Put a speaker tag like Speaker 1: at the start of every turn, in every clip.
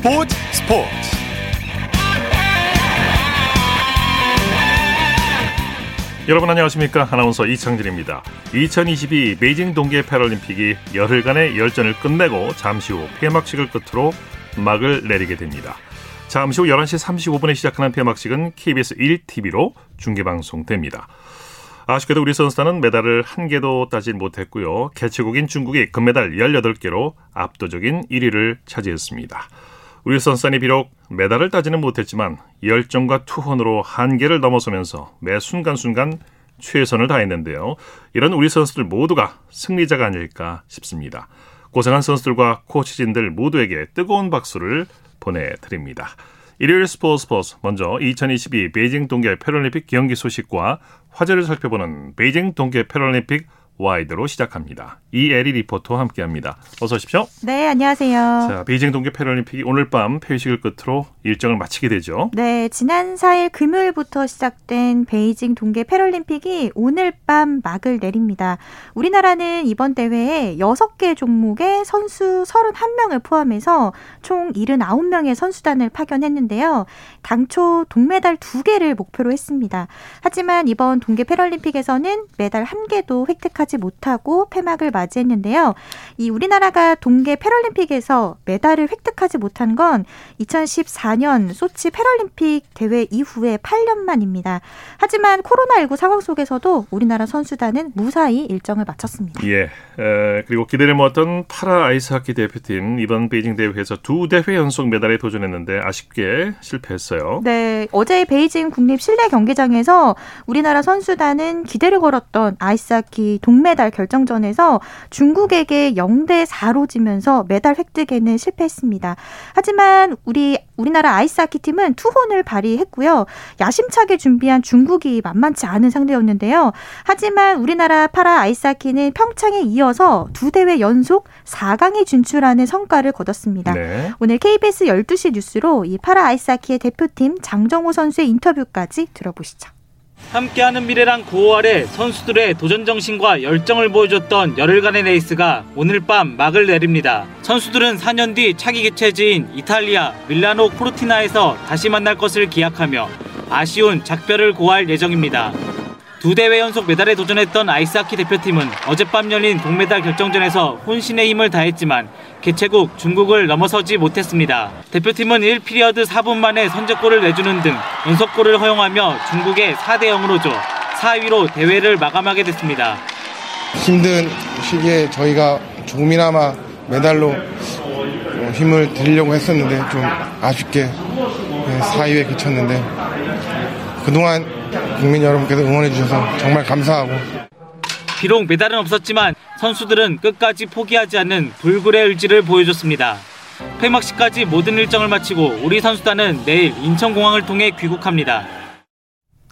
Speaker 1: 스포츠 스포츠.
Speaker 2: 여러분 안녕하십니까? 아나운서 이창진입니다. 2022 베이징 동계 패럴림픽이 열흘간의 열전을 끝내고 잠시 후 폐막식을 끝으로 막을 내리게 됩니다. 잠시 후 11시 35분에 시작하는 폐막식은 KBS 1TV로 중계방송됩니다. 아쉽게도 우리 선수단은 메달을 한 개도 따지 못했고요. 개최국인 중국이 금메달 18개로 압도적인 1위를 차지했습니다. 우리 선수단이 비록 메달을 따지는 못했지만 열정과 투혼으로 한계를 넘어서면서 매 순간순간 최선을 다했는데요. 이런 우리 선수들 모두가 승리자가 아닐까 싶습니다. 고생한 선수들과 코치진들 모두에게 뜨거운 박수를 보내드립니다. 일요일 스포츠 스포츠 먼저 2022 베이징 동계 패럴림픽 경기 소식과 화제를 살펴보는 베이징 동계 패럴림픽 와이드로 시작합니다. 이혜리 리포터와 함께합니다. 어서 오십시오.
Speaker 3: 네, 안녕하세요.
Speaker 2: 자, 베이징 동계 패럴림픽이 오늘 밤 폐회식을 끝으로 일정을 마치게 되죠.
Speaker 3: 네, 지난 4일 금요일부터 시작된 베이징 동계 패럴림픽이 오늘 밤 막을 내립니다. 우리나라는 이번 대회에 6개 종목의 선수 31명을 포함해서 총 79명의 선수단을 파견했는데요. 당초 동메달 2개를 목표로 했습니다. 하지만 이번 동계 패럴림픽에서는 메달 1개도 획득하지 못하고 폐막을 맞이했는데요. 이 우리나라가 동계 패럴림픽에서 메달을 획득하지 못한 건 2014년 소치 패럴림픽 대회 이후에 8년 만입니다. 하지만 코로나19 상황 속에서도 우리나라 선수단은 무사히 일정을 마쳤습니다.
Speaker 2: 예. 에, 그리고 기대를 모았던 파라 아이스하키 대표팀 이번 베이징 대회에서 두 대회 연속 메달에 도전했는데 아쉽게 실패했어요.
Speaker 3: 네, 어제 베이징 국립 실내 경기장에서 우리나라 선수단은 기대를 걸었던 아이스하키 동 메달 결정전에서 중국에게 0대 4로 지면서 메달 획득에는 실패했습니다. 하지만 우리 우리나라 아이스하키 팀은 투혼을 발휘했고요. 야심차게 준비한 중국이 만만치 않은 상대였는데요. 하지만 우리나라 파라 아이스하키는 평창에 이어서 두 대회 연속 4강에 진출하는 성과를 거뒀습니다.
Speaker 2: 네.
Speaker 3: 오늘 KBS 12시 뉴스로 이 파라 아이스하키의 대표팀 장정호 선수의 인터뷰까지 들어보시죠.
Speaker 4: 함께하는 미래란 구호 아래 선수들의 도전 정신과 열정을 보여줬던 열흘간의 레이스가 오늘 밤 막을 내립니다. 선수들은 4년 뒤 차기 개최지인 이탈리아 밀라노 코르티나에서 다시 만날 것을 기약하며 아쉬운 작별을 고할 예정입니다. 두 대회 연속 메달에 도전했던 아이스하키 대표팀은 어젯밤 열린 동메달 결정전에서 혼신의 힘을 다했지만 개최국 중국을 넘어서지 못했습니다. 대표팀은 1피리어드 4분 만에 선제골을 내주는 등 연속골을 허용하며 중국에 4대 0으로 져 4위로 대회를 마감하게 됐습니다.
Speaker 5: 힘든 시기에 저희가 조금이나마 메달로 힘을 드리려고 했었는데 좀 아쉽게 4위에 그쳤는데 그동안 국민 여러분께서 응원해 주셔서 정말 감사하고
Speaker 4: 비록 메달은 없었지만 선수들은 끝까지 포기하지 않는 불굴의 의지를 보여줬습니다. 폐막식까지 모든 일정을 마치고 우리 선수단은 내일 인천공항을 통해 귀국합니다.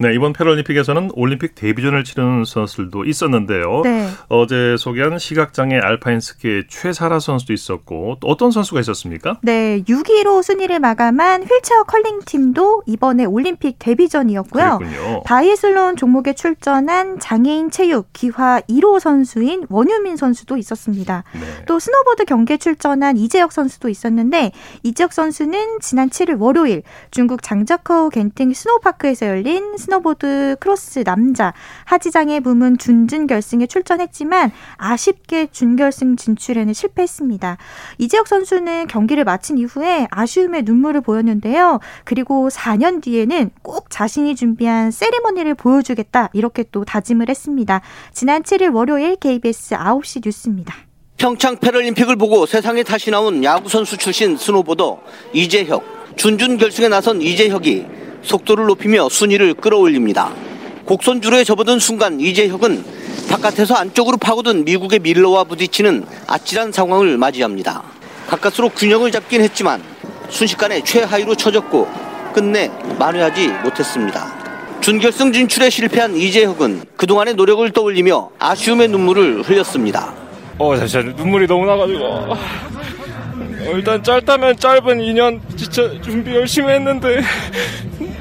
Speaker 2: 네, 이번 패럴림픽에서는 올림픽 데뷔전을 치르는 선수들도 있었는데요.
Speaker 3: 네.
Speaker 2: 어제 소개한 시각장애 알파인 스키의 최사라 선수도 있었고 또 어떤 선수가 있었습니까?
Speaker 3: 네, 6위로 순위를 마감한 휠체어 컬링 팀도 이번에 올림픽 데뷔전이었고요. 바이애슬론 종목에 출전한 장애인 체육 귀화 1호 선수인 원유민 선수도 있었습니다.
Speaker 2: 네.
Speaker 3: 또 스노보드 경기에 출전한 이제혁 선수도 있었는데 이제혁 선수는 지난 7일 월요일 중국 장자커우 겐팅 스노우파크에서 열린 스노보드 크로스 남자 하지장애 부문 준준 결승에 출전했지만 아쉽게 준결승 진출에는 실패했습니다. 이제혁 선수는 경기를 마친 이후에 아쉬움의 눈물을 보였는데요. 그리고 4년 뒤에는 꼭 자신이 준비한 세리머니를 보여주겠다 이렇게 또 다짐을 했습니다. 지난 7일 월요일 KBS 9시 뉴스입니다.
Speaker 6: 평창 패럴림픽을 보고 세상에 다시 나온 야구 선수 출신 스노보더 이제혁 준준 결승에 나선 이제혁이 속도를 높이며 순위를 끌어올립니다. 곡선주로에 접어든 순간 이제혁은 바깥에서 안쪽으로 파고든 미국의 밀러와 부딪히는 아찔한 상황을 맞이합니다. 가까스로 균형을 잡긴 했지만 순식간에 최하위로 처졌고 끝내 만회하지 못했습니다. 준결승 진출에 실패한 이제혁은 그동안의 노력을 떠올리며 아쉬움의 눈물을 흘렸습니다.
Speaker 7: 어, 진짜 눈물이 너무 나가지고. 어, 일단 짧다면 짧은 2년 진짜 준비 열심히 했는데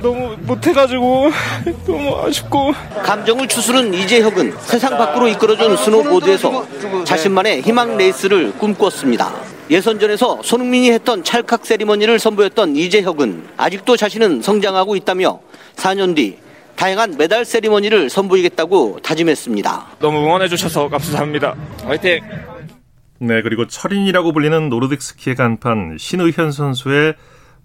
Speaker 7: 너무 못해가지고 너무 아쉽고
Speaker 6: 감정을 추스른 이제혁은 세상 밖으로 이끌어준 스노보드에서 자신만의 희망 레이스를 꿈꿨습니다. 예선전에서 손흥민이 했던 찰칵 세리머니를 선보였던 이제혁은 아직도 자신은 성장하고 있다며 4년 뒤 다양한 메달 세리머니를 선보이겠다고 다짐했습니다.
Speaker 7: 너무 응원해 주셔서 감사합니다. 화이팅!
Speaker 2: 네, 그리고 철인이라고 불리는 노르딕 스키의 간판 신의현 선수의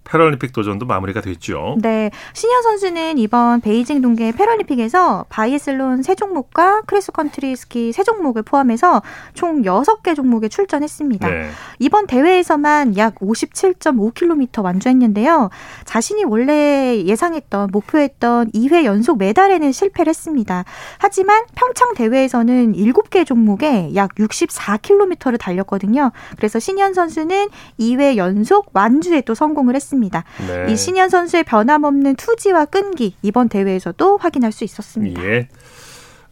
Speaker 2: 패럴림픽 도전도 마무리가 됐죠.
Speaker 3: 네. 신의현 선수는 이번 베이징 동계 패럴림픽에서 바이애슬론 세 종목과 크로스컨트리 스키 세 종목을 포함해서 총 6개 종목에 출전했습니다. 네. 이번 대회에서만 약 57.5km 완주했는데요. 자신이 원래 예상했던 목표했던 2회 연속 메달에는 실패를 했습니다. 하지만 평창 대회에서는 7개 종목에 약 64km를 달렸거든요. 그래서 신현 선수는 2회 연속 완주에 또 성공을 했습니다. 했습니다. 네. 이 신현 선수의 변함없는 투지와 끈기 이번 대회에서도 확인할 수 있었습니다.
Speaker 2: 예.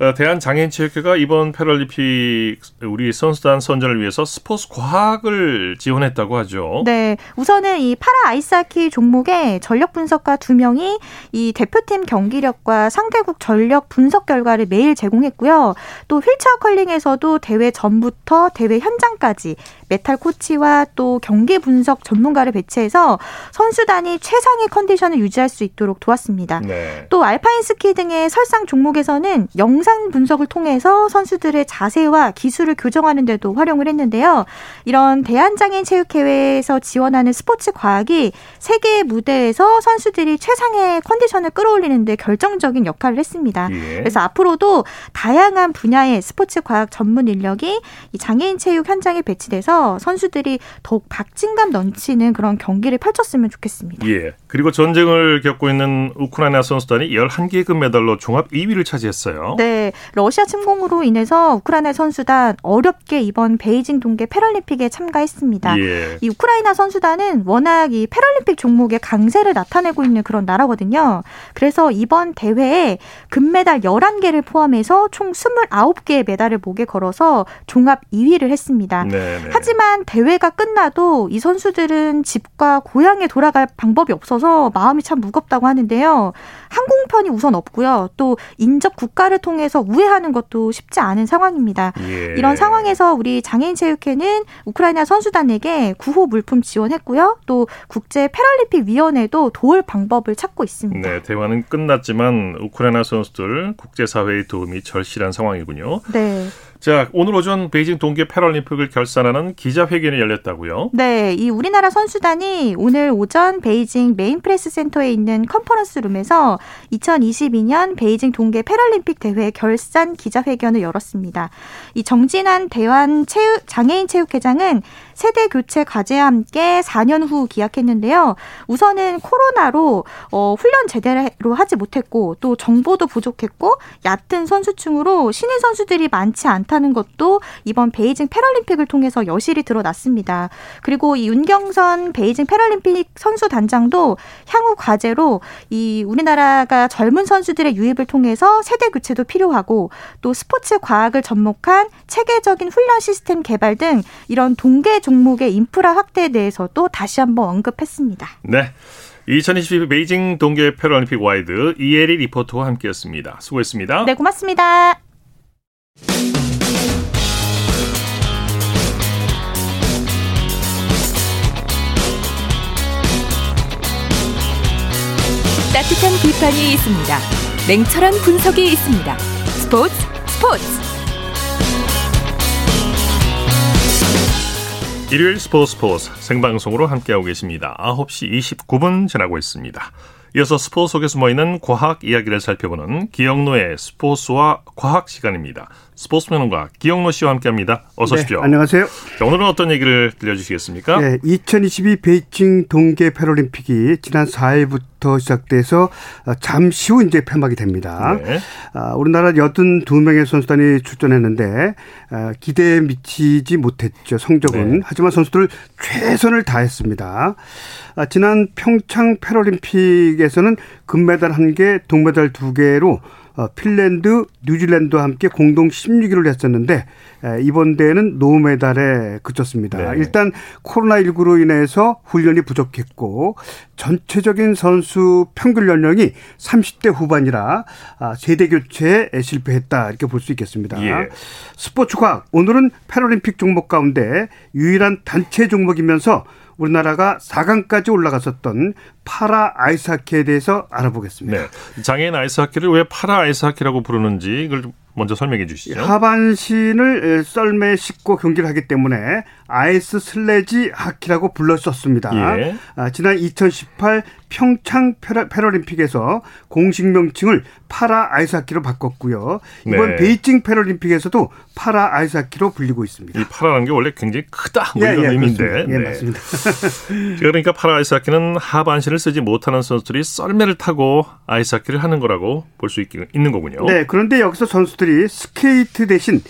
Speaker 2: 어, 대한장애인체육회가 이번 패럴림픽 우리 선수단 선전을 위해서 스포츠 과학을 지원했다고 하죠.
Speaker 3: 네. 우선은 이 파라 아이스하키 종목의 전력 분석가 두 명이 이 대표팀 경기력과 상대국 전력 분석 결과를 매일 제공했고요. 또 휠체어 컬링에서도 대회 전부터 대회 현장까지 멘탈 코치와 또 경기 분석 전문가를 배치해서 선수단이 최상의 컨디션을 유지할 수 있도록 도왔습니다. 네. 또 알파인 스키 등의 설상 종목에서는 영상 분석을 통해서 선수들의 자세와 기술을 교정하는 데도 활용을 했는데요. 이런 대한장애인 체육회에서 지원하는 스포츠 과학이 세계 무대에서 선수들이 최상의 컨디션을 끌어올리는 데 결정적인 역할을 했습니다. 예. 그래서 앞으로도 다양한 분야의 스포츠 과학 전문 인력이 이 장애인 체육 현장에 배치돼서 선수들이 더욱 박진감 넘치는 그런 경기를 펼쳤으면 좋겠습니다.
Speaker 2: 예. 그리고 전쟁을 겪고 있는 우크라이나 선수단이 11개 금메달로 종합 2위를 차지했어요.
Speaker 3: 네. 러시아 침공으로 인해서 우크라이나 선수단 어렵게 이번 베이징 동계 패럴림픽에 참가했습니다. 예. 이 우크라이나 선수단은 워낙 이 패럴림픽 종목의 강세를 나타내고 있는 그런 나라거든요. 그래서 이번 대회에 금메달 11개를 포함해서 총 29개의 메달을 목에 걸어서 종합 2위를 했습니다. 네네. 하지만 하지만 대회가 끝나도 이 선수들은 집과 고향에 돌아갈 방법이 없어서 마음이 참 무겁다고 하는데요. 항공편이 우선 없고요. 또 인접 국가를 통해서 우회하는 것도 쉽지 않은 상황입니다. 예. 이런 상황에서 우리 장애인 체육회는 우크라이나 선수단에게 구호 물품 지원했고요. 또 국제 패럴림픽 위원회도 도울 방법을 찾고 있습니다.
Speaker 2: 네, 대회는 끝났지만 우크라이나 선수들 국제사회의 도움이 절실한 상황이군요.
Speaker 3: 네.
Speaker 2: 자, 오늘 오전 베이징 동계 패럴림픽을 결산하는 기자회견이 열렸다고요?
Speaker 3: 네, 이 우리나라 선수단이 오늘 오전 베이징 메인 프레스 센터에 있는 컨퍼런스 룸에서 2022년 베이징 동계 패럴림픽 대회 결산 기자회견을 열었습니다. 이 정진완 대한 체육 장애인 체육회장은 세대 교체 과제와 함께 4년 후 기약했는데요. 우선은 코로나로 어, 훈련 제대로 하지 못했고 또 정보도 부족했고 얕은 선수층으로 신인 선수들이 많지 않다는 것도 이번 베이징 패럴림픽을 통해서 여실히 드러났습니다. 그리고 이 윤경선 베이징 패럴림픽 선수 단장도 향후 과제로 이 우리나라가 젊은 선수들의 유입을 통해서 세대 교체도 필요하고 또 스포츠 과학을 접목한 체계적인 훈련 시스템 개발 등 이런 동계 종목의 인프라 확대에 대해서도 다시 한번 언급했습니다.
Speaker 2: 네. 2022 베이징 동계 패럴림픽 와이드 이혜리 리포터와 함께했습니다. 수고했습니다.
Speaker 3: 네, 고맙습니다.
Speaker 1: 따뜻한 비판이 있습니다. 냉철한 분석이 있습니다. 스포츠 스포츠
Speaker 2: 일요일 스포츠 스포츠 생방송으로 함께하고 계십니다. 9시 29분 지나고 있습니다. 이어서 스포츠 속에 숨어있는 과학 이야기를 살펴보는 기영노의 스포츠와 과학 시간입니다. 스포츠맨과 기영노 씨와 함께합니다. 어서 오십시오.
Speaker 8: 네, 안녕하세요.
Speaker 2: 자, 오늘은 어떤 얘기를 들려주시겠습니까?
Speaker 8: 네, 2022 베이징 동계 패럴림픽이 지난 4일부터 시작돼서 잠시 후 이제 폐막이 됩니다. 네. 아, 우리나라 82명의 선수단이 출전했는데 아, 기대에 미치지 못했죠. 성적은. 네. 하지만 선수들 최선을 다했습니다. 아, 지난 평창 패럴림픽에서는 금메달 1개, 동메달 2개로 어, 핀란드, 뉴질랜드와 함께 공동 16위를 했었는데 이번 대회는 노메달에 그쳤습니다. 네. 일단 코로나19로 인해서 훈련이 부족했고 전체적인 선수 평균 연령이 30대 후반이라 아, 세대 교체에 실패했다 이렇게 볼 수 있겠습니다. 예. 스포츠 과학 오늘은 패럴림픽 종목 가운데 유일한 단체 종목이면서 우리나라가 4강까지 올라갔었던 파라 아이스하키에 대해서 알아보겠습니다.
Speaker 2: 네. 장애인 아이스하키를 왜 파라 아이스하키라고 부르는지 이걸 먼저 설명해 주시죠.
Speaker 8: 하반신을 썰매 싣고 경기를 하기 때문에 아이스 슬래지 하키라고 불렀었습니다. 예. 아, 지난 2018 평창 패럴림픽에서 공식 명칭을 파라 아이스하키로 바꿨고요. 이번 네. 베이징 패럴림픽에서도 파라 아이스하키로 불리고 있습니다.
Speaker 2: 이 파라라는 게 원래 굉장히 크다 뭐 예, 이런 예, 의미인데.
Speaker 8: 예, 네. 맞습니다.
Speaker 2: 그러니까 파라 아이스하키는 하반신을 쓰지 못하는 선수들이 썰매를 타고 아이스하키를 하는 거라고 볼 수 있는 거군요.
Speaker 8: 네, 그런데 여기서 선수들이 스케이트 대신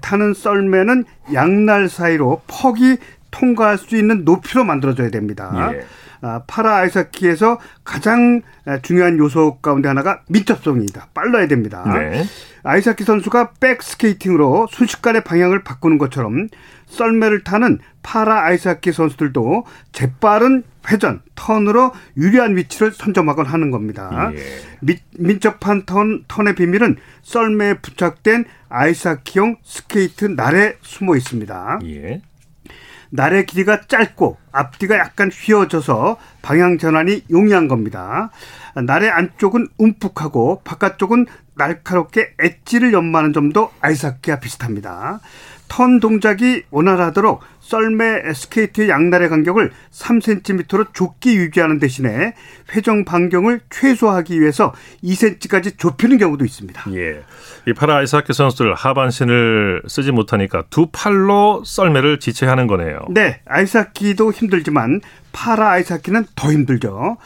Speaker 8: 타는 썰매는 양날 사이로 퍽이 통과할 수 있는 높이로 만들어져야 됩니다. 예. 아, 파라 아이스하키에서 가장 중요한 요소 가운데 하나가 민첩성입니다. 빨라야 됩니다. 네. 아이스하키 선수가 백스케이팅으로 순식간에 방향을 바꾸는 것처럼 썰매를 타는 파라 아이스하키 선수들도 재빠른 회전, 턴으로 유리한 위치를 선점하곤 하는 겁니다. 예. 미, 민첩한 턴, 턴의 비밀은 썰매에 부착된 아이스하키용 스케이트 날에 숨어 있습니다. 예. 날의 길이가 짧고 앞뒤가 약간 휘어져서 방향 전환이 용이한 겁니다. 날의 안쪽은 움푹하고 바깥쪽은 날카롭게 엣지를 연마하는 점도 아이스하키와 비슷합니다. 턴 동작이 원활하도록 썰매 스케이트의 양날의 간격을 3cm로 좁게 유지하는 대신에 회전 반경을 최소화하기 위해서 2cm까지 좁히는 경우도 있습니다.
Speaker 2: 예. 이 파라 아이스하키 선수들 하반신을 쓰지 못하니까 두 팔로 썰매를 지쳐야 하는 거네요.
Speaker 8: 네. 아이스하키도 힘들지만 파라 아이스하키는 더 힘들죠.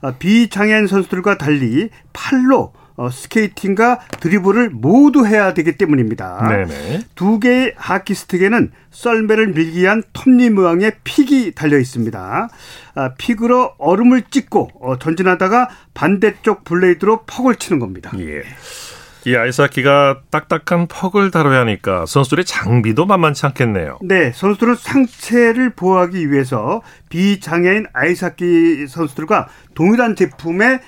Speaker 8: 어, 비장애인 선수들과 달리 팔로 어, 스케이팅과 드리블을 모두 해야 되기 때문입니다. 네네. 두 개의 하키 스틱에는 썰매를 밀기 위한 톱니 모양의 픽이 달려 있습니다. 아, 픽으로 얼음을 찍고 어, 전진하다가 반대쪽 블레이드로 퍽을 치는 겁니다.
Speaker 2: 예. 이 아이스하키가 딱딱한 퍽을 다뤄야 하니까 선수들의 장비도 만만치 않겠네요.
Speaker 8: 네, 선수들은 상체를 보호하기 위해서 비장애인 아이스하키 선수들과 동일한 제품의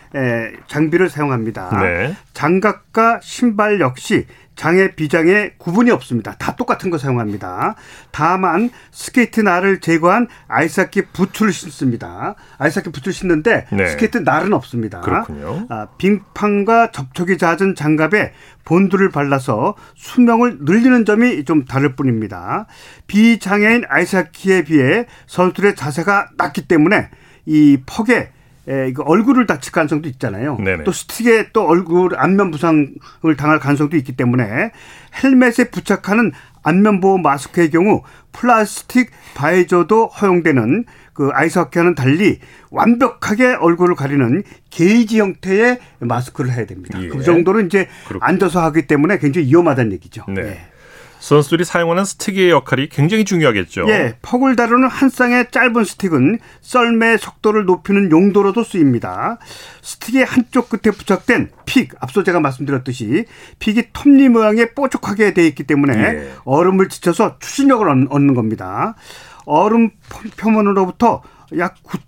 Speaker 8: 장비를 사용합니다. 네. 장갑과 신발 역시 장애 비장애 구분이 없습니다. 다 똑같은 거 사용합니다. 다만 스케이트 날을 제거한 아이스하키 부츠를 신습니다. 아이스하키 부츠를 신는데 네. 스케이트 날은 없습니다.
Speaker 2: 그렇군요.
Speaker 8: 아, 빙판과 접촉이 잦은 장갑에 본드를 발라서 수명을 늘리는 점이 좀 다를 뿐입니다. 비장애인 아이스하키에 비해 선수들의 자세가 낮기 때문에 이 퍽에 에, 이거 얼굴을 다칠 가능성도 있잖아요. 네네. 또 스틱에 또 얼굴 안면 부상을 당할 가능성도 있기 때문에 헬멧에 부착하는 안면 보호 마스크의 경우 플라스틱 바이저도 허용되는 그 아이스하키와는 달리 완벽하게 얼굴을 가리는 케이지 형태의 마스크를 해야 됩니다. 예. 그 정도로 이제 그렇군요. 앉아서 하기 때문에 굉장히 위험하다는 얘기죠. 네. 예.
Speaker 2: 선수들이 사용하는 스틱의 역할이 굉장히 중요하겠죠.
Speaker 8: 예, 퍽을 다루는 한 쌍의 짧은 스틱은 썰매 속도를 높이는 용도로도 쓰입니다. 스틱의 한쪽 끝에 부착된 픽, 앞서 제가 말씀드렸듯이 픽이 톱니 모양의 뾰족하게 되어 있기 때문에 예. 얼음을 지쳐서 추진력을 얻는 겁니다. 얼음 표면으로부터 약 9,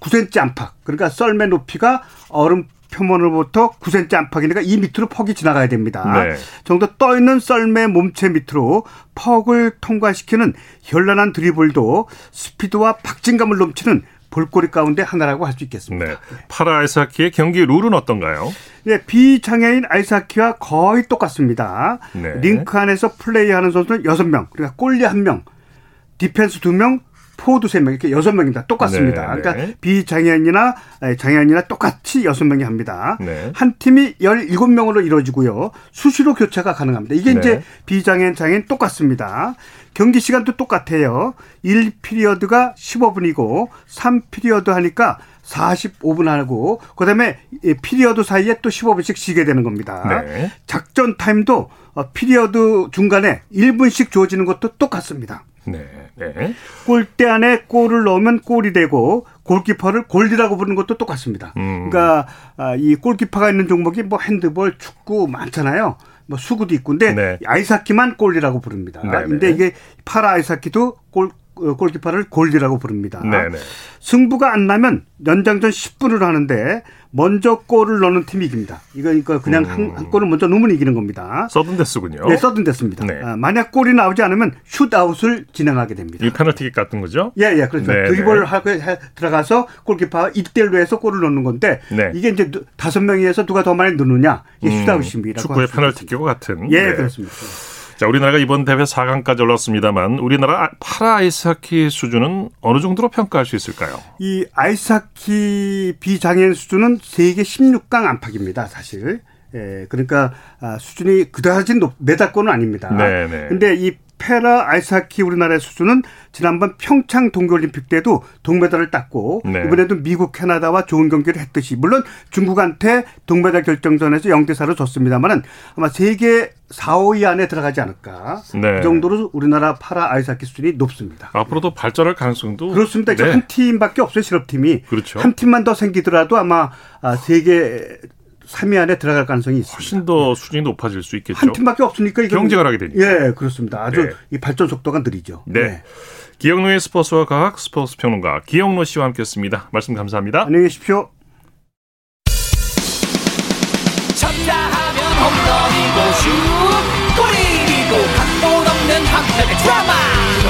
Speaker 8: 9cm 안팎, 그러니까 썰매 높이가 얼음 표면으로부터 9cm 안팎이니까 이 밑으로 퍽이 지나가야 됩니다. 네. 정도 떠 있는 썰매 몸체 밑으로 퍽을 통과시키는 현란한 드리블도 스피드와 박진감을 넘치는 볼거리 가운데 하나라고 할 수 있겠습니다. 네.
Speaker 2: 파라 아이스하키의 경기 룰은 어떤가요?
Speaker 8: 네, 비장애인 아이스하키와 거의 똑같습니다. 네. 링크 안에서 플레이하는 선수는 6명, 그러니까 골리 1명, 디펜스 2명, 포워드 3명 이렇게 6명입니다. 똑같습니다. 네, 네. 그러니까 비장애인이나 장애인이나 똑같이 6명이 합니다. 네. 한 팀이 17명으로 이루어지고요. 수시로 교체가 가능합니다. 이게 네. 이제 비장애인 장애인 똑같습니다. 경기 시간도 똑같아요. 1피리어드가 15분이고 3피리어드 하니까 45분 하고 그다음에 피리어드 사이에 또 15분씩 쉬게 되는 겁니다. 네. 작전 타임도 어, 피리어드 중간에 1분씩 주어지는 것도 똑같습니다. 네. 네. 골대 안에 골을 넣으면 골이 되고 골키퍼를 골디라고 부르는 것도 똑같습니다. 음. 그러니까 아, 이 골키퍼가 있는 종목이 뭐 핸드볼, 축구 많잖아요. 뭐 수구도 있고 근데 네. 아이스하키만 골이라고 부릅니다. 네, 네. 근데 이게 파라 아이스하키도 골 어, 골키퍼를 골디라고 부릅니다. 네네. 승부가 안 나면 연장전 10분을 하는데 먼저 골을 넣는 팀이 이깁니다. 이거니까 그냥 음. 한, 한, 골을 먼저 넣으면 이기는 겁니다.
Speaker 2: 서든데스군요.
Speaker 8: 네, 서든데스입니다. 네. 아, 만약 골이 나오지 않으면 슛아웃을 진행하게 됩니다.
Speaker 2: 이 페널티킥 같은 거죠?
Speaker 8: 예, 예, 그렇죠. 네, 드리블 네. 하고 들어가서 골키퍼 1대1로 해서 골을 넣는 건데 네. 이게 이제 다섯 명이서 누가 더 많이 넣느냐 이게 음, 슛아웃입니다.
Speaker 2: 축구의 페널티킥과 같은.
Speaker 8: 예, 네. 그렇습니다.
Speaker 2: 자, 우리나라가 이번 대회 4강까지 올랐습니다만 우리나라 파라 아이스하키 수준은 어느 정도로 평가할 수 있을까요?
Speaker 8: 이 아이스하키 비장애인 수준은 세계 16강 안팎입니다, 사실. 예, 그러니까 아, 수준이 그다지 높 메달권은 아닙니다. 네, 네. 근데 이 페라 아이스하키 우리나라의 수준은 지난번 평창 동계올림픽 때도 동메달을 땄고 네. 이번에도 미국 캐나다와 좋은 경기를 했듯이 물론 중국한테 동메달 결정전에서 0대 4로 졌습니다만은 아마 세계 4, 5위 안에 들어가지 않을까. 네. 그 정도로 우리나라 파라 아이스하키 수준이 높습니다.
Speaker 2: 앞으로도 발전할 가능성도
Speaker 8: 그렇습니다. 네. 한 팀밖에 없어요 실업팀이. 그렇죠. 한 팀만 더 생기더라도 아마 아, 세계 3위 안에 들어갈 가능성이 있습니다.
Speaker 2: 훨씬 더 수준이 높아질 수 있겠죠.
Speaker 8: 한 팀밖에 없으니까
Speaker 2: 경쟁을 하게 되니까.
Speaker 8: 예, 그렇습니다. 아주 네. 이 발전 속도가 느리죠.
Speaker 2: 네. 네. 기영로의 스포츠와 과학 스포츠 평론가 기영로 씨와 함께했습니다. 말씀 감사합니다.
Speaker 8: 안녕히 계십시오.
Speaker 9: 쳤다 하면 홈런이고 슛 골이고 각본 없는 한편의 드라마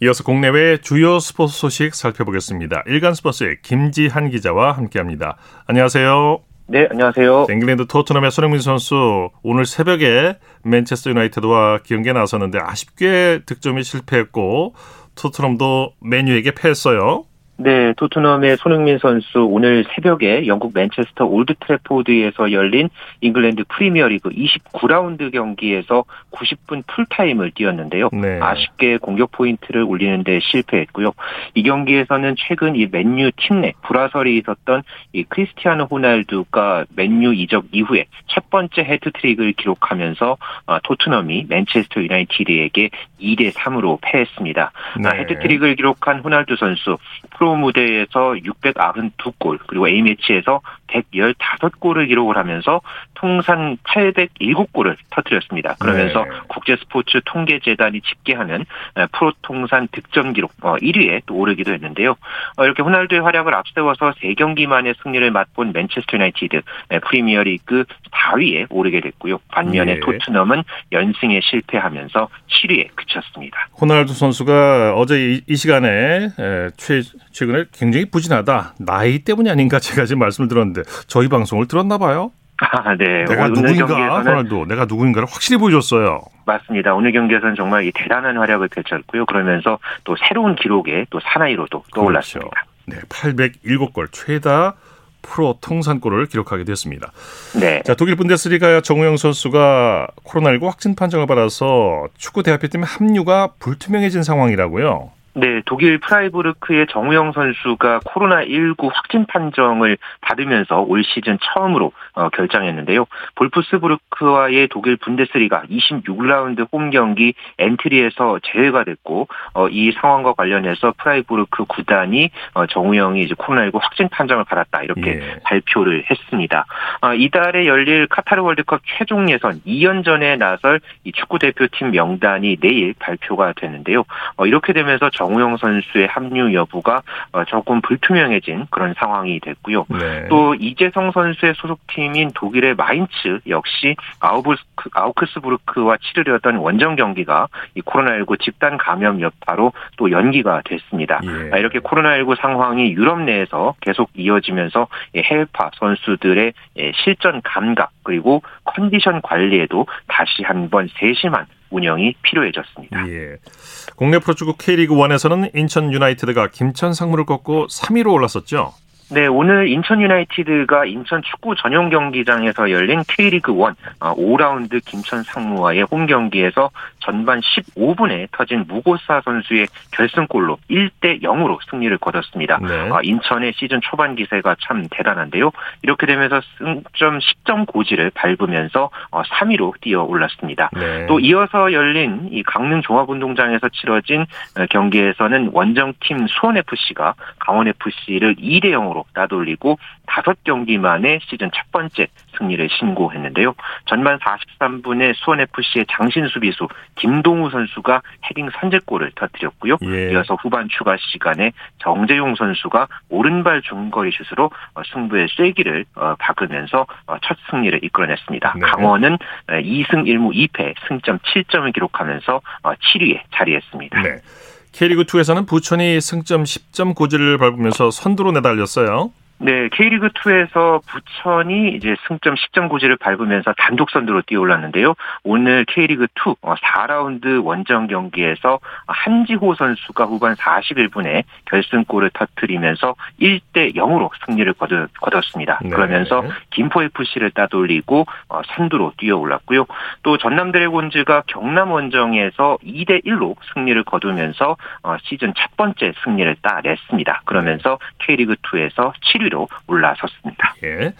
Speaker 2: 이어서 국내외 주요 스포츠 소식 살펴보겠습니다. 일간 스포츠의 김지한 기자와 함께합니다. 안녕하세요.
Speaker 10: 네, 안녕하세요.
Speaker 2: 잉글랜드 토트넘의 손흥민 선수 오늘 새벽에 맨체스터 유나이티드와 경기에 나섰는데 아쉽게 득점이 실패했고 토트넘도 맨유에게 패했어요.
Speaker 10: 네, 토트넘의 손흥민 선수 오늘 새벽에 영국 맨체스터 올드 트래포드에서 열린 잉글랜드 프리미어리그 29라운드 경기에서 90분 풀타임을 뛰었는데요. 네. 아쉽게 공격 포인트를 올리는 데 실패했고요. 이 경기에서는 최근 이 맨유 팀 내 불화설이 있었던 이 크리스티아노 호날두가 맨유 이적 이후에 첫 번째 헤드트릭을 기록하면서 어, 토트넘이 맨체스터 유나이티드에게 2대 3으로 패했습니다. 네. 헤드트릭을 기록한 호날두 선수 프로 프로 무대에서 692골 그리고 A매치에서 115골을 기록을 하면서 통산 807골을 터뜨렸습니다. 그러면서 네. 국제 스포츠 통계 재단이 집계하는 프로 통산 득점 기록 1위에 어, 또 오르기도 했는데요. 어, 이렇게 호날두의 활약을 앞세워서 3경기 만에 승리를 맛본 맨체스터 유나이티드 프리미어리그 4위에 오르게 됐고요. 반면에 네. 토트넘은 연승에 실패하면서 7위에 그쳤습니다.
Speaker 2: 호날두 선수가 어제 이, 이 시간에 최, 최근에 굉장히 부진하다. 나이 때문이 아닌가 제가 지금 말씀을 들었는데 저희 방송을 들었나 봐요.
Speaker 10: 아, 네.
Speaker 2: 내가 누구인가, 호날두, 내가 누구인가를 확실히 보여줬어요.
Speaker 10: 맞습니다. 오늘 경기에서는 정말 이 대단한 활약을 펼쳤고요. 그러면서 또 새로운 기록에 또 사나이로도 떠올랐습니다.
Speaker 2: 그렇죠. 네, 807골 최다 프로 통산골을 기록하게 됐습니다. 네. 자, 독일 분데스리가 정우영 선수가 코로나19 확진 판정을 받아서 축구 대표팀 합류가 불투명해진 상황이라고요.
Speaker 10: 네, 독일 프라이부르크의 정우영 선수가 코로나19 확진 판정을 받으면서 올 시즌 처음으로 어, 결정했는데요. 볼프스부르크와의 독일 분데스리가 26라운드 홈 경기 엔트리에서 제외가 됐고 어, 이 상황과 관련해서 프라이부르크 구단이 어, 정우영이 이제 코로나19 확진 판정을 받았다 이렇게 예. 발표를 했습니다. 어, 이달에 열릴 카타르 월드컵 최종 예선 2연전에 나설 이 축구 대표팀 명단이 내일 발표가 되는데요. 어, 이렇게 되면서 정 정우영 선수의 합류 여부가 어, 조금 불투명해진 그런 상황이 됐고요. 네. 또 이재성 선수의 소속팀인 독일의 마인츠 역시 아우브스크, 아우크스부르크와 치르려던 원정 경기가 이 코로나19 집단 감염 여파로 또 연기가 됐습니다. 예. 아, 이렇게 코로나19 상황이 유럽 내에서 계속 이어지면서 해외파 선수들의 예, 실전 감각 그리고 컨디션 관리에도 다시 한번 세심한 운영이 필요해졌습니다. 예.
Speaker 2: 국내 프로축구 K리그 1에서는 인천 유나이티드가 김천 상무를 꺾고 3위로 올랐었죠.
Speaker 10: 네, 오늘 인천 유나이티드가 인천 축구 전용 경기장에서 열린 K리그 1 5라운드 어, 김천 상무와의 홈 경기에서 전반 15분에 터진 무고사 선수의 결승골로 1대 0으로 승리를 거뒀습니다. 네. 아, 인천의 시즌 초반 기세가 참 대단한데요. 이렇게 되면서 승점 10점 고지를 밟으면서 3위로 어, 뛰어 올랐습니다. 네. 또 이어서 열린 이 강릉 종합운동장에서 치러진 어, 경기에서는 원정팀 수원FC가 강원FC를 2대 0으로 따돌리고 5경기 만에 시즌 첫 번째 승리를 신고했는데요. 전반 43분에 수원FC의 장신 수비수 김동우 선수가 헤딩 선제골을 터뜨렸고요. 예. 이어서 후반 추가 시간에 정재용 선수가 오른발 중거리 슛으로 어, 승부의 쐐기를 어, 박으면서 어, 첫 승리를 이끌어냈습니다. 네. 강원은 2승 1무 2패 승점 7점을 기록하면서 7위에 자리했습니다. 네.
Speaker 2: K리그2에서는 부천이 승점 10점 고지를 밟으면서 선두로 내달렸어요.
Speaker 10: 네, K리그 2에서 부천이 이제 승점 10점 고지를 밟으면서 단독 선두로 뛰어올랐는데요. 오늘 K리그 2 4라운드 어, 원정 경기에서 한지호 선수가 후반 41분에 결승골을 터뜨리면서 1대 0으로 승리를 거뒀습니다. 네. 그러면서 김포FC를 따돌리고 어, 선두로 뛰어올랐고요. 또 전남 드래곤즈가 경남 원정에서 2대 1로 승리를 거두면서 어, 시즌 첫 번째 승리를 따냈습니다. 그러면서 K리그 2에서 7위 1위로 올라섰습니다.
Speaker 2: 예.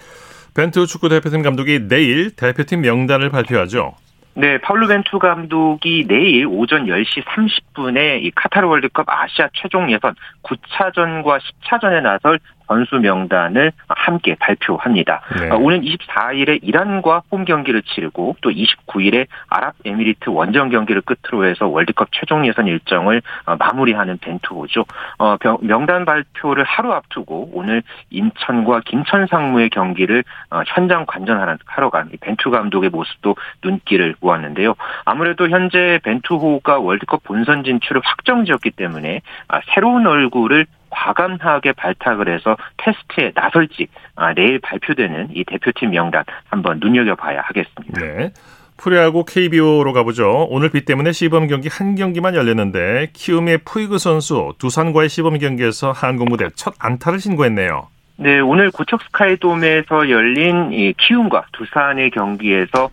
Speaker 2: 벤투 축구 대표팀 감독이 내일 대표팀 명단을 발표하죠.
Speaker 10: 네, 파울루 벤투 감독이 내일 오전 10시 30분에 이 카타르 월드컵 아시아 최종 예선 9차전과 10차전에 나설 선수 명단을 함께 발표합니다. 네. 어, 오는 24일에 이란과 홈 경기를 치르고 또 29일에 아랍에미리트 원정 경기를 끝으로 해서 월드컵 최종 예선 일정을 어, 마무리하는 벤투호죠. 어, 명단 발표를 하루 앞두고 오늘 인천과 김천 상무의 경기를 현장 관전하러 간 벤투 감독의 모습도 눈길을 모았는데요. 아무래도 현재 벤투호가 월드컵 본선 진출을 확정지었기 때문에 아, 새로운 얼굴을 과감하게 발탁을 해서 테스트에 나설지 아, 내일 발표되는 이 대표팀 명단 한번 눈여겨봐야 하겠습니다.
Speaker 2: 네. 프로야구 KBO로 가보죠. 오늘 비 때문에 시범 경기 한 경기만 열렸는데 키움의 푸이그 선수 두산과의 시범 경기에서 한국 무대 첫 안타를 신고했네요.
Speaker 10: 네, 오늘 고척 스카이돔에서 열린 이 키움과 두산의 경기에서 어,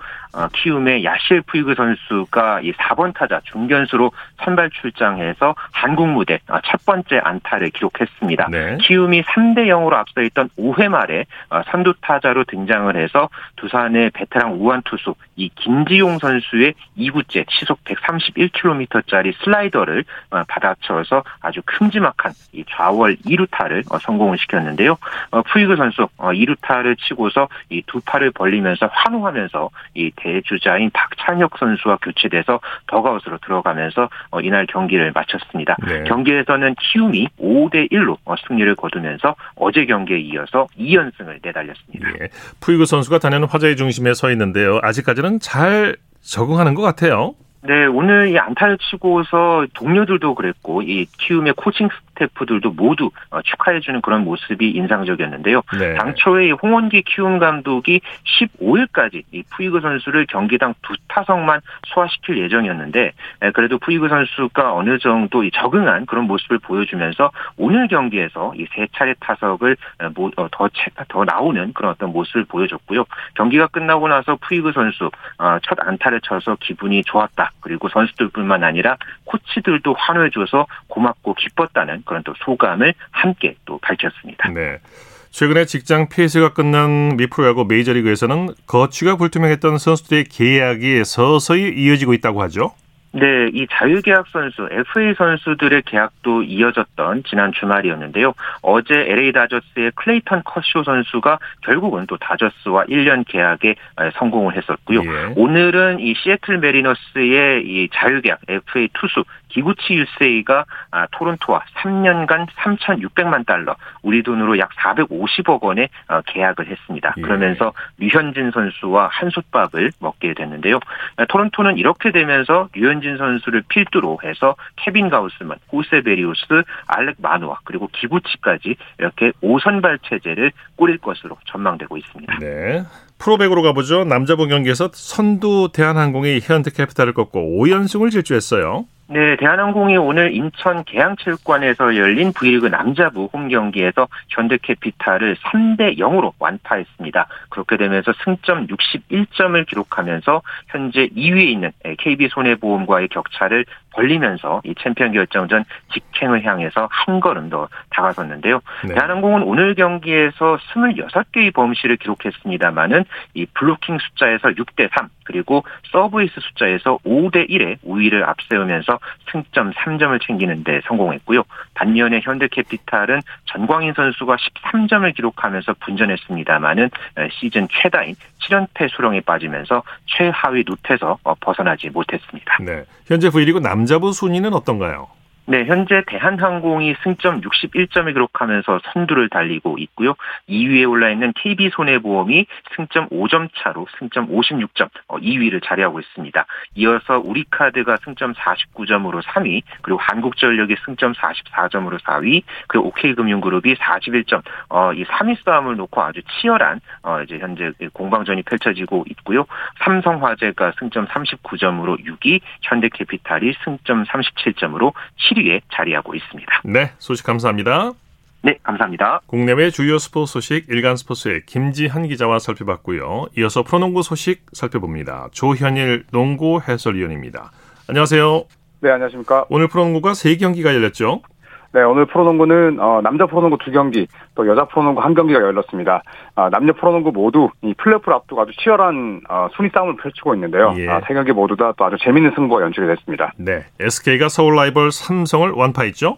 Speaker 10: 키움의 야실 푸이그 선수가 이 4번 타자 중견수로 선발 출장해서 한국 무대 어, 첫 번째 안타를 기록했습니다. 네. 키움이 3대 0으로 앞서 있던 5회 말에 어, 선두 타자로 등장을 해서 두산의 베테랑 우한 투수 이 김지용 선수의 2구째 시속 131km짜리 슬라이더를 받아쳐서 아주 큼지막한 이 좌월 2루타를 성공을 시켰는데요. 푸이그 선수 2루타를 치고서 이 두 팔을 벌리면서 환호하면서 이 대주자인 박찬혁 선수와 교체돼서 더가웃으로 들어가면서 어, 이날 경기를 마쳤습니다. 네. 경기에서는 키움이 5대 1로 어, 승리를 거두면서 어제 경기에 이어서 2연승을 내달렸습니다. 네.
Speaker 2: 푸이그 선수가 단연 화제의 중심에 서 있는데요. 아직까지는 잘 적응하는 것 같아요.
Speaker 10: 네, 오늘 이 안타를 치고서 동료들도 그랬고 이 키움의 코칭 스태프들도 모두 어, 축하해주는 그런 모습이 인상적이었는데요. 네. 당초에 홍원기 키움 감독이 15일까지 이 푸이그 선수를 경기당 두 타석만 소화시킬 예정이었는데 그래도 푸이그 선수가 어느 정도 적응한 그런 모습을 보여주면서 오늘 경기에서 이 세 차례 타석을 어, 더, 더 나오는 그런 어떤 모습을 보여줬고요. 경기가 끝나고 나서 푸이그 선수 어, 첫 안타를 쳐서 기분이 좋았다. 그리고 선수들뿐만 아니라 코치들도 환호해줘서 고맙고 기뻤다는 그런 또 소감을 함께 또 밝혔습니다.
Speaker 2: 네. 최근에 직장 폐쇄가 끝난 미프로야구 메이저리그에서는 거취가 불투명했던 선수들의 계약이 서서히 이어지고 있다고 하죠.
Speaker 10: 네, 이 자유계약 선수, FA 선수들의 계약도 이어졌던 지난 주말이었는데요. 어제 LA 다저스의 클레이턴 커쇼 선수가 결국은 또 다저스와 1년 계약에 성공을 했었고요. 예. 오늘은 이 시애틀 매리너스의 이 자유계약 FA 투수 기쿠치 유세이가 아, 토론토와 3년간 3,600만 달러, 우리 돈으로 약 450억 원의 어, 계약을 했습니다. 예. 그러면서 류현진 선수와 한솥밥을 먹게 됐는데요. 아, 토론토는 이렇게 되면서 류현진 선수를 필두로 해서 케빈 가우스만, 호세 베리우스, 알렉 마누아 그리고 기구치까지 이렇게 5선발 체제를 꾸릴 것으로 전망되고 있습니다.
Speaker 2: 네. 프로백으로 가보죠. 남자분 경기에서 선두 대한항공이 현대캐피탈을 꺾고 5연승을 질주했어요.
Speaker 10: 네, 대한항공이 오늘 인천 계양체육관에서 열린 V리그 남자부 홈 경기에서 현대캐피탈을 3대 0으로 완파했습니다. 그렇게 되면서 승점 61점을 기록하면서 현재 2위에 있는 KB손해보험과의 격차를 벌리면서 이 챔피언 결정전 직행을 향해서 한 걸음 더 다가섰는데요. 네. 대한항공은 오늘 경기에서 26개의 범실을 기록했습니다만은 이 블로킹 숫자에서 6대 3 그리고 서브 에이스 숫자에서 5대 1의 우위를 앞세우면서 승점 3점을 챙기는 데 성공했고요. 반면에 현대캐피탈은 전광인 선수가 13점을 기록하면서 분전했습니다만은 시즌 최다인 7연패 수렁에 빠지면서 최하위 늪에서 벗어나지 못했습니다.
Speaker 2: 네. 현재 V리그 남 자부 순위는 어떤가요?
Speaker 10: 네, 현재 대한항공이 승점 61점을 기록하면서 선두를 달리고 있고요. 2위에 올라 있는 KB손해보험이 승점 5점 차로 승점 56점 2위를 어, 자리하고 있습니다. 이어서 우리카드가 승점 49점으로 3위, 그리고 한국전력이 승점 44점으로 4위, 그리고 OK금융그룹이 41점. 어, 이 3위 싸움을 놓고 아주 치열한 어, 이제 현재 공방전이 펼쳐지고 있고요. 삼성화재가 승점 39점으로 6위, 현대캐피탈이 승점 37점으로 7위 7위에 자리하고 있습니다.
Speaker 2: 네, 소식 감사합니다.
Speaker 10: 네, 감사합니다.
Speaker 2: 국내외 주요 스포츠 소식 일간 스포츠의 김지한 기자와 살펴봤고요. 이어서 프로농구 소식 살펴봅니다. 조현일 농구 해설위원입니다. 안녕하세요.
Speaker 11: 네, 안녕하십니까.
Speaker 2: 오늘 프로농구가 3경기가 열렸죠?
Speaker 11: 네, 오늘 프로농구는 어, 남자 프로농구 두 경기, 또 여자 프로농구 한 경기가 열렸습니다. 아, 남녀 프로농구 모두 이 플레이오프를 앞두고 아주 치열한 어, 순위 싸움을 펼치고 있는데요. 예. 아, 세 경기 모두 다 또 아주 재밌는 승부가 연출이 됐습니다.
Speaker 2: 네, SK가 서울 라이벌 삼성을 완파했죠?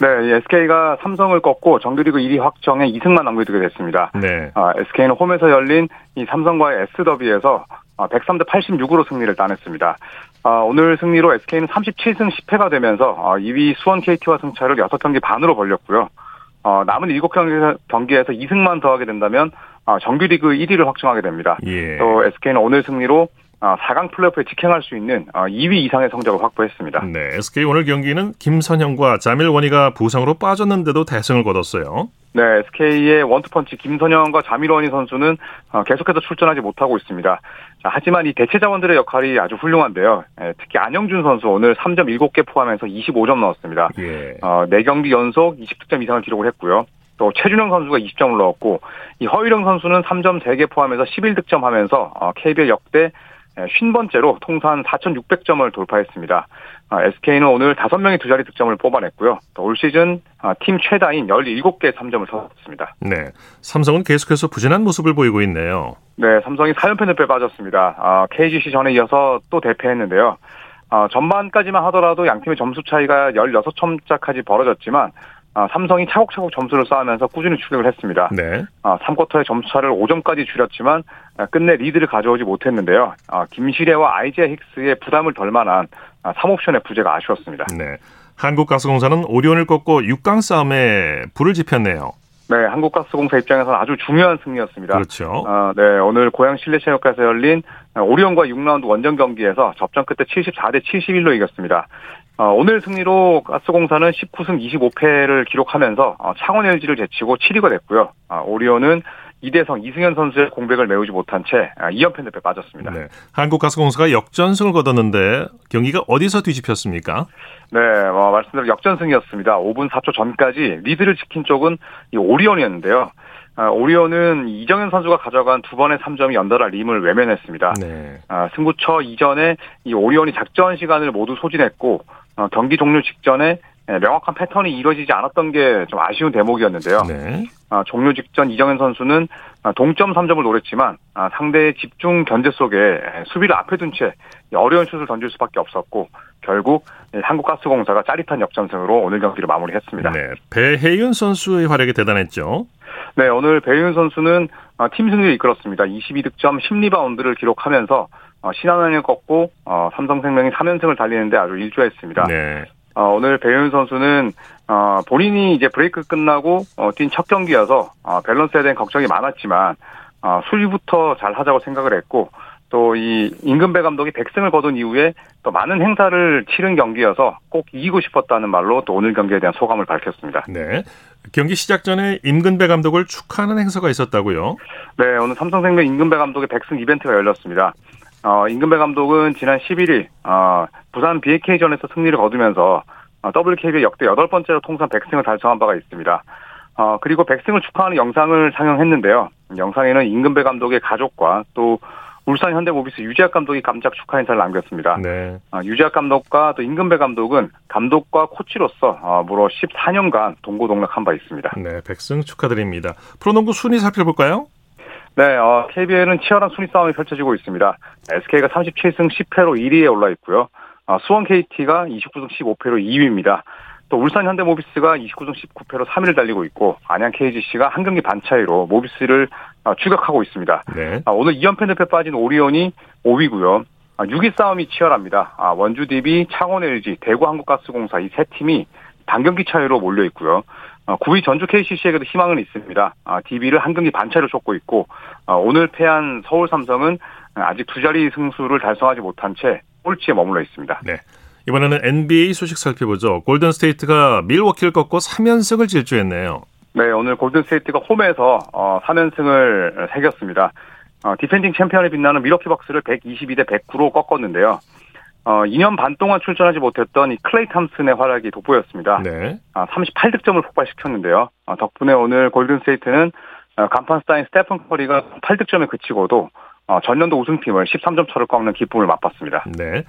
Speaker 11: 네, SK가 삼성을 꺾고 정규리그 1위 확정에 2승만 남겨두게 됐습니다. 네. 아, SK는 홈에서 열린 이 삼성과의 S더비에서 103대 86으로 승리를 따냈습니다. 아, 오늘 승리로 SK는 37승 10패가 되면서 2위 아, 수원 KT와 승차를 6경기 반으로 벌렸고요. 어, 남은 7경기에서, 경기에서 2승만 더하게 된다면 정규리그 1위를 확정하게 됩니다. 예. 또 SK는 오늘 승리로 4강 플레이오프에 직행할 수 있는 2위 이상의 성적을 확보했습니다.
Speaker 2: 네, SK 오늘 경기는 김선영과 자밀원이가 부상으로 빠졌는데도 대승을 거뒀어요.
Speaker 11: 네, SK의 원투펀치 김선영과 자밀원이 선수는 어, 계속해서 출전하지 못하고 있습니다. 자, 하지만 이 대체 자원들의 역할이 아주 훌륭한데요. 예, 특히 안영준 선수 오늘 3점 7개 포함해서 25점 넣었습니다. 예. 어, 4경기 연속 20득점 이상을 기록을 했고요. 또 최준영 선수가 20점을 넣었고 이 허일영 선수는 3점 3개 포함해서 11득점 하면서 어, KBL 역대 50번째로 통산 4,600점을 돌파했습니다. SK는 아, 오늘 5명의 두 자리 득점을 뽑아냈고요. 올 시즌 아, 팀 최다인 17개 3점을 터졌습니다.
Speaker 2: 네. 삼성은 계속해서 부진한 모습을 보이고 있네요.
Speaker 11: 네, 삼성이 4연패 늪에 빠졌습니다. KGC 전에 이어서 또 대패했는데요. 전반까지만 하더라도 양 팀의 점수 차이가 16점짜까지 벌어졌지만 아, 삼성이 차곡차곡 점수를 쌓으면서 꾸준히 추격을 했습니다. 네. 아, 3쿼터의 점수차를 5점까지 줄였지만 아, 끝내 리드를 가져오지 못했는데요. 아, 김시래와 아이제 힉스의 부담을 덜 만한 아, 3옵션의 부재가 아쉬웠습니다.
Speaker 2: 네. 한국가스공사는 오리온을 꺾고 6강 싸움에 불을 지폈네요.
Speaker 11: 네, 한국가스공사 입장에서는 아주 중요한 승리였습니다.
Speaker 2: 그렇죠.
Speaker 11: 어, 네, 오늘 고양 실내체육관에서 열린 오리온과 6라운드 원정 경기에서 접전 끝에 74대 71로 이겼습니다. 어, 오늘 승리로 가스공사는 19승 25패를 기록하면서 어, 창원 LG를 제치고 7위가 됐고요. 어, 오리온은 이대성, 이승현 선수의 공백을 메우지 못한 채 2연패 늪에 빠졌습니다. 네.
Speaker 2: 한국가스공사가 역전승을 거뒀는데 경기가 어디서 뒤집혔습니까?
Speaker 11: 네, 어, 말씀대로 역전승이었습니다. 5분 4초 전까지 리드를 지킨 쪽은 이 오리온이었는데요. 아, 오리온은 이정현 선수가 가져간 두 번의 3점이 연달아 림을 외면했습니다. 네. 아, 승부처 이전에 이 오리온이 작전 시간을 모두 소진했고 어, 경기 종료 직전에 예, 명확한 패턴이 이루어지지 않았던 게 좀 아쉬운 대목이었는데요. 네. 아, 종료 직전 이정현 선수는 아, 동점 3점을 노렸지만 아, 상대의 집중 견제 속에 수비를 앞에 둔 채 어려운 슛을 던질 수밖에 없었고 결국 한국가스공사가 짜릿한 역전승으로 오늘 경기를 마무리했습니다. 네,
Speaker 2: 배혜윤 선수의 활약이 대단했죠.
Speaker 11: 네, 오늘 배혜윤 선수는 팀 승리를 이끌었습니다. 22득점 10리바운드를 기록하면서 어, 신한은행을 꺾고 어, 삼성생명이 3연승을 달리는데 아주 일조했습니다. 네. 어, 오늘 배윤 선수는 어, 본인이 이제 브레이크 끝나고 어, 뛴첫 경기여서 어, 밸런스에 대한 걱정이 많았지만 어, 수비부터 잘 하자고 생각을 했고 또 이 임근배 감독이 백승을 거둔 이후에 또 많은 행사를 치른 경기여서 꼭 이기고 싶었다는 말로 또 오늘 경기에 대한 소감을 밝혔습니다.
Speaker 2: 네. 경기 시작 전에 임근배 감독을 축하하는 행사가 있었다고요?
Speaker 11: 네, 오늘 삼성생명 임근배 감독의 백승 이벤트가 열렸습니다. 어, 임금배 감독은 지난 11일 어, 부산 BAK전에서 승리를 거두면서 어, WKB의 역대 여덟 번째로 통산 100승을 달성한 바가 있습니다. 어, 그리고 100승을 축하하는 영상을 상영했는데요. 영상에는 임금배 감독의 가족과 또 울산 현대모비스 유재학 감독이 깜짝 축하 인사를 남겼습니다. 네. 어, 유재학 감독과 또 임금배 감독은 감독과 코치로서 어, 무려 14년간 동고동락한 바 있습니다.
Speaker 2: 네, 100승 축하드립니다. 프로농구 순위 살펴볼까요?
Speaker 11: 네, 어, KBL은 치열한 순위 싸움이 펼쳐지고 있습니다. SK가 37승 10패로 1위에 올라 있고요. 어, 수원 KT가 29승 15패로 2위입니다. 또 울산 현대모비스가 29승 19패로 3위를 달리고 있고 안양 KGC가 한 경기 반 차이로 모비스를 어, 추격하고 있습니다. 네. 아, 오늘 2연패 늪에 빠진 오리온이 5위고요. 6위 아, 싸움이 치열합니다. 아, 원주 DB, 창원 LG, 대구 한국가스공사 이 세 팀이 반경기 차이로 몰려 있고요. 9위 전주 KCC에게도 희망은 있습니다. DB를 한 경기 반 차이로 쫓고 있고 오늘 패한 서울 삼성은 아직 두 자리 승수를 달성하지 못한 채 꼴찌에 머물러 있습니다.
Speaker 2: 네. 이번에는 NBA 소식 살펴보죠. 골든 스테이트가 밀워키를 꺾고 3연승을 질주했네요.
Speaker 11: 네, 오늘 골든 스테이트가 홈에서 어, 3연승을 챙겼습니다. 어, 디펜딩 챔피언에 빛나는 밀워키 벅스를 122대 109로 꺾었는데요. 어, 2년 반 동안 출전하지 못했던 이 클레이 탐슨의 활약이 돋보였습니다. 네. 아, 38득점을 폭발시켰는데요. 아, 덕분에 오늘 골든 스테이트는 어, 간판 스타인 스테픈 커리가 8득점에 그치고도 어, 전년도 우승팀을 13점 차를 꺾는 기쁨을 맛봤습니다.
Speaker 2: 네.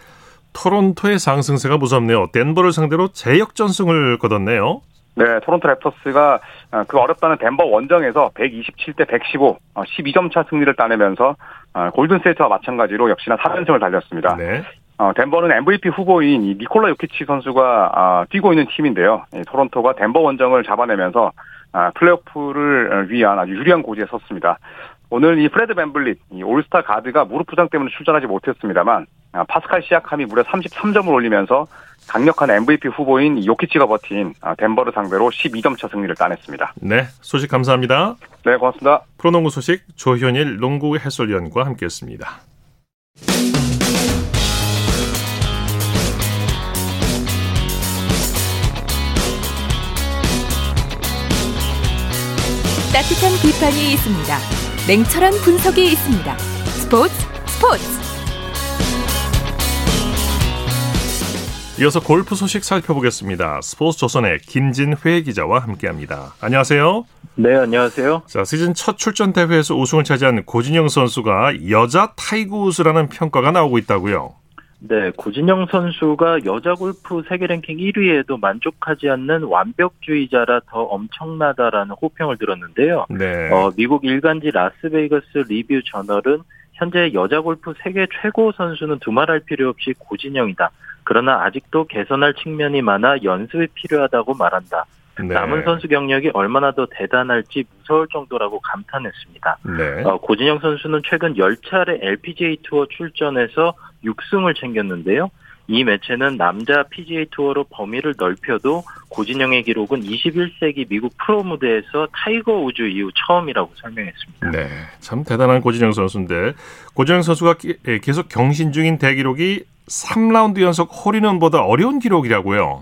Speaker 2: 토론토의 상승세가 무섭네요. 덴버를 상대로 제역전승을 거뒀네요.
Speaker 11: 네, 토론토 랩터스가 어, 그 어렵다는 덴버 원정에서 127대 115, 12점 차 승리를 따내면서 어, 골든세이트와 마찬가지로 역시나 3연승을 달렸습니다. 네. 어, 덴버는 MVP 후보인 이 니콜라 요키치 선수가 아, 뛰고 있는 팀인데요. 토론토가 덴버 원정을 잡아내면서 아, 플레이오프를 위한 아주 유리한 고지에 섰습니다. 오늘 이 프레드 벤블릿, 이 올스타 가드가 무릎 부상 때문에 출전하지 못했습니다만 아, 파스칼 시약함이 무려 33점을 올리면서 강력한 MVP 후보인 요키치가 버틴 아, 덴버를 상대로 12점 차 승리를 따냈습니다.
Speaker 2: 네, 소식 감사합니다.
Speaker 11: 네, 고맙습니다.
Speaker 2: 프로농구 소식 조현일 농구 해설위원과 함께했습니다.
Speaker 1: 따뜻한 비판이 있습니다. 냉철한 분석이 있습니다. 스포츠 스포츠
Speaker 2: 이어서 골프 소식 살펴보겠습니다. 스포츠 조선의 김진회 기자와 함께합니다. 안녕하세요.
Speaker 12: 네, 안녕하세요.
Speaker 2: 자, 시즌 첫 출전 대회에서 우승을 차지한 고진영 선수가 여자 타이거 우즈라는 평가가 나오고 있다고요.
Speaker 12: 네, 고진영 선수가 여자 골프 세계 랭킹 1위에도 만족하지 않는 완벽주의자라 더 엄청나다라는 호평을 들었는데요. 네. 어, 미국 일간지 라스베이거스 리뷰 저널은 현재 여자 골프 세계 최고 선수는 두말할 필요 없이 고진영이다. 그러나 아직도 개선할 측면이 많아 연습이 필요하다고 말한다. 네. 남은 선수 경력이 얼마나 더 대단할지 무서울 정도라고 감탄했습니다. 네. 어, 고진영 선수는 최근 10차례 LPGA 투어 출전해서 6승을 챙겼는데요. 이 매체는 남자 PGA 투어로 범위를 넓혀도 고진영의 기록은 21세기 미국 프로 무대에서 타이거 우즈 이후 처음이라고 설명했습니다.
Speaker 2: 네, 참 대단한 고진영 선수인데 고진영 선수가 예, 계속 경신 중인 대기록이 3라운드 연속 홀인원보다 어려운 기록이라고요.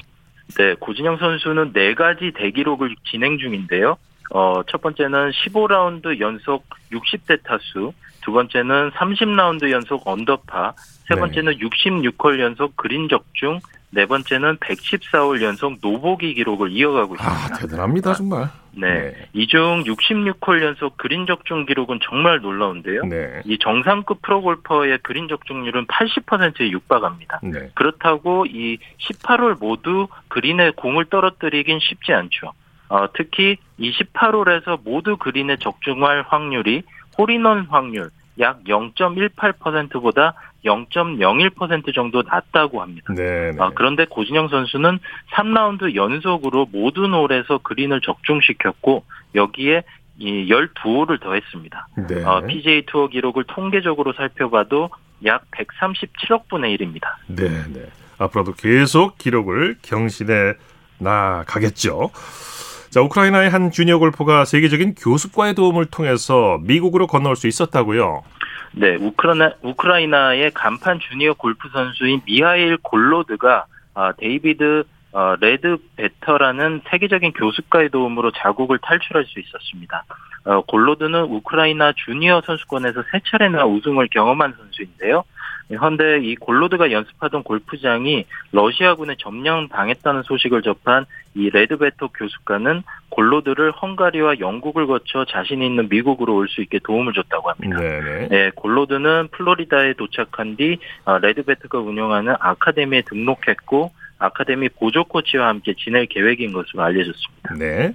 Speaker 12: 네, 고진영 선수는 네 가지 대기록을 진행 중인데요. 어, 첫 번째는 15라운드 연속 60대 타수, 두 번째는 30라운드 연속 언더파, 세 네. 번째는 네. 66홀 연속 그린 적중, 네 번째는 114홀 연속 노보기 기록을 이어가고 아, 있습니다.
Speaker 2: 아, 대단합니다, 정말.
Speaker 12: 네. 네. 이 중 66홀 연속 그린 적중 기록은 정말 놀라운데요. 네. 이 정상급 프로 골퍼의 그린 적중률은 80%에 육박합니다. 네. 그렇다고 이 18홀 모두 그린에 공을 떨어뜨리긴 쉽지 않죠. 어, 특히 28홀에서 모두 그린에 적중할 확률이 홀인원 확률 약 0.18%보다 0.01% 정도 낮다고 합니다. 네, 네. 어, 그런데 고진영 선수는 3라운드 연속으로 모든 홀에서 그린을 적중시켰고 여기에 이 12홀을 더했습니다. 네. 어, PGA 투어 기록을 통계적으로 살펴봐도 약 137억 분의 1입니다.
Speaker 2: 네, 네. 앞으로도 계속 기록을 경신해 나가겠죠. 자, 우크라이나의 한 주니어 골퍼가 세계적인 교습과의 도움을 통해서 미국으로 건너올 수 있었다고요.
Speaker 12: 네, 우크라이나 우크라이나의 간판 주니어 골프 선수인 미하일 골로드가 아, 데이비드 어, 레드베터라는 세계적인 교습가의 도움으로 자국을 탈출할 수 있었습니다. 어, 골로드는 우크라이나 주니어 선수권에서 세 차례나 우승을 경험한 선수인데요. 한데 이 골로드가 연습하던 골프장이 러시아군에 점령당했다는 소식을 접한 이 레드베터 교습가는 골로드를 헝가리와 영국을 거쳐 자신이 있는 미국으로 올 수 있게 도움을 줬다고 합니다. 네네. 네, 골로드는 플로리다에 도착한 뒤 어, 레드베터가 운영하는 아카데미에 등록했고 아카데미 보조 코치와 함께 지낼 계획인 것으로 알려졌습니다.
Speaker 2: 네.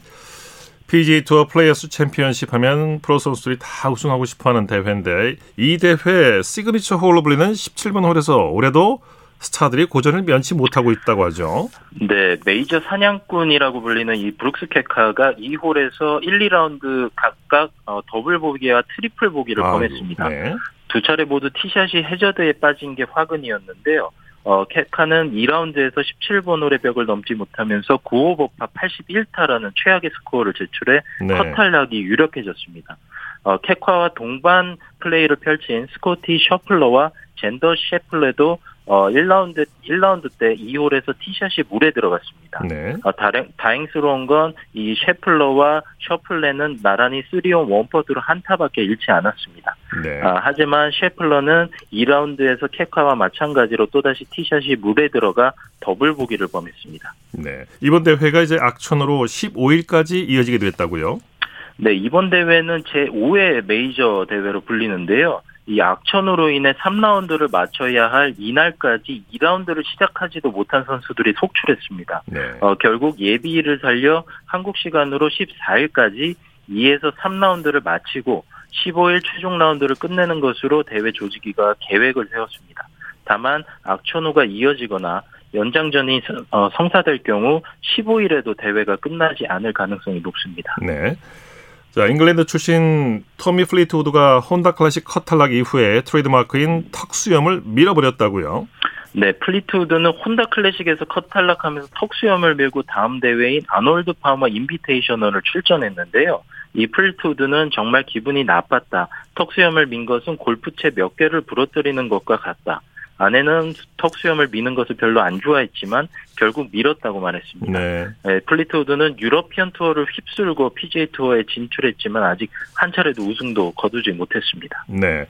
Speaker 2: PGA 투어 플레이어스 챔피언십 하면 프로 선수들이 다 우승하고 싶어하는 대회인데 이 대회 시그니처 홀로 불리는 17번 홀에서 올해도 스타들이 고전을 면치 못하고 있다고 하죠.
Speaker 12: 네, 메이저 사냥꾼이라고 불리는 이 브룩스 켑카가 이 홀에서 1, 2라운드 각각 어, 더블 보기와 트리플 보기를 아, 범했습니다. 네. 두 차례 모두 티샷이 해저드에 빠진 게 화근이었는데요. 어, 켑카는 2라운드에서 17번 홀의 벽을 넘지 못하면서 9오버파 81타라는 최악의 스코어를 제출해 네. 컷탈락이 유력해졌습니다. 어, 켑카와 동반 플레이를 펼친 스코티 셰플러와 잰더 쇼플리도 어, 1라운드, 1라운드 때 이 홀에서 티샷이 물에 들어갔습니다. 네. 어, 다행, 다행스러운 건 이 셰플러와 쇼플리는 나란히 3온 원퍼트로 한 타밖에 잃지 않았습니다. 네. 아, 하지만 셰플러는 2라운드에서 케카와 마찬가지로 또다시 티샷이 물에 들어가 더블 보기를 범했습니다.
Speaker 2: 네. 이번 대회가 이제 악천으로 15일까지 이어지게 됐다고요?
Speaker 12: 네, 이번 대회는 제5회 메이저 대회로 불리는데요. 이 악천후로 인해 3라운드를 맞춰야 할 이날까지 2라운드를 시작하지도 못한 선수들이 속출했습니다. 네. 어, 결국 예비를 살려 한국 시간으로 14일까지 2에서 3라운드를 마치고 15일 최종 라운드를 끝내는 것으로 대회 조직위가 계획을 세웠습니다. 다만 악천후가 이어지거나 연장전이 어, 성사될 경우 15일에도 대회가 끝나지 않을 가능성이 높습니다.
Speaker 2: 네. 자, 잉글랜드 출신 토미 플리트우드가 혼다 클래식 컷 탈락 이후에 트레이드마크인 턱수염을 밀어버렸다고요?
Speaker 12: 네, 플리트우드는 혼다 클래식에서 컷 탈락하면서 턱수염을 밀고 다음 대회인 아놀드 파머 인비테이셔널을 출전했는데요. 이 플리트우드는 정말 기분이 나빴다. 턱수염을 민 것은 골프채 몇 개를 부러뜨리는 것과 같다. 아내는 턱수염을 미는 것을 별로 안 좋아했지만 결국 밀었다고 말했습니다. 네. 네, 플리트우드는 유러피언 투어를 휩쓸고 PGA 투어에 진출했지만 아직 한 차례도 우승도 거두지 못했습니다.
Speaker 2: 네.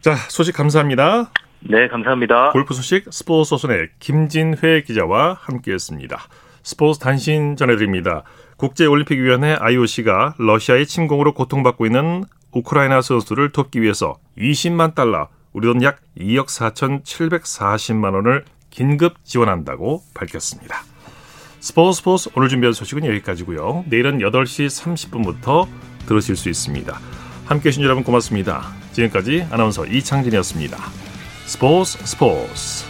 Speaker 2: 자, 소식 감사합니다.
Speaker 12: 네, 감사합니다.
Speaker 2: 골프 소식 스포츠 소선의 김진회 기자와 함께했습니다. 스포츠 단신 전해드립니다. 국제올림픽위원회 IOC가 러시아의 침공으로 고통받고 있는 우크라이나 선수들을 돕기 위해서 20만 달러 우리 돈 약 2억 4,740만 원을 긴급 지원한다고 밝혔습니다. 스포츠 스포츠 오늘 준비한 소식은 여기까지고요. 내일은 8시 30분부터 들으실 수 있습니다. 함께 해 주신 여러분 고맙습니다. 지금까지 아나운서 이창진이었습니다. 스포츠 스포츠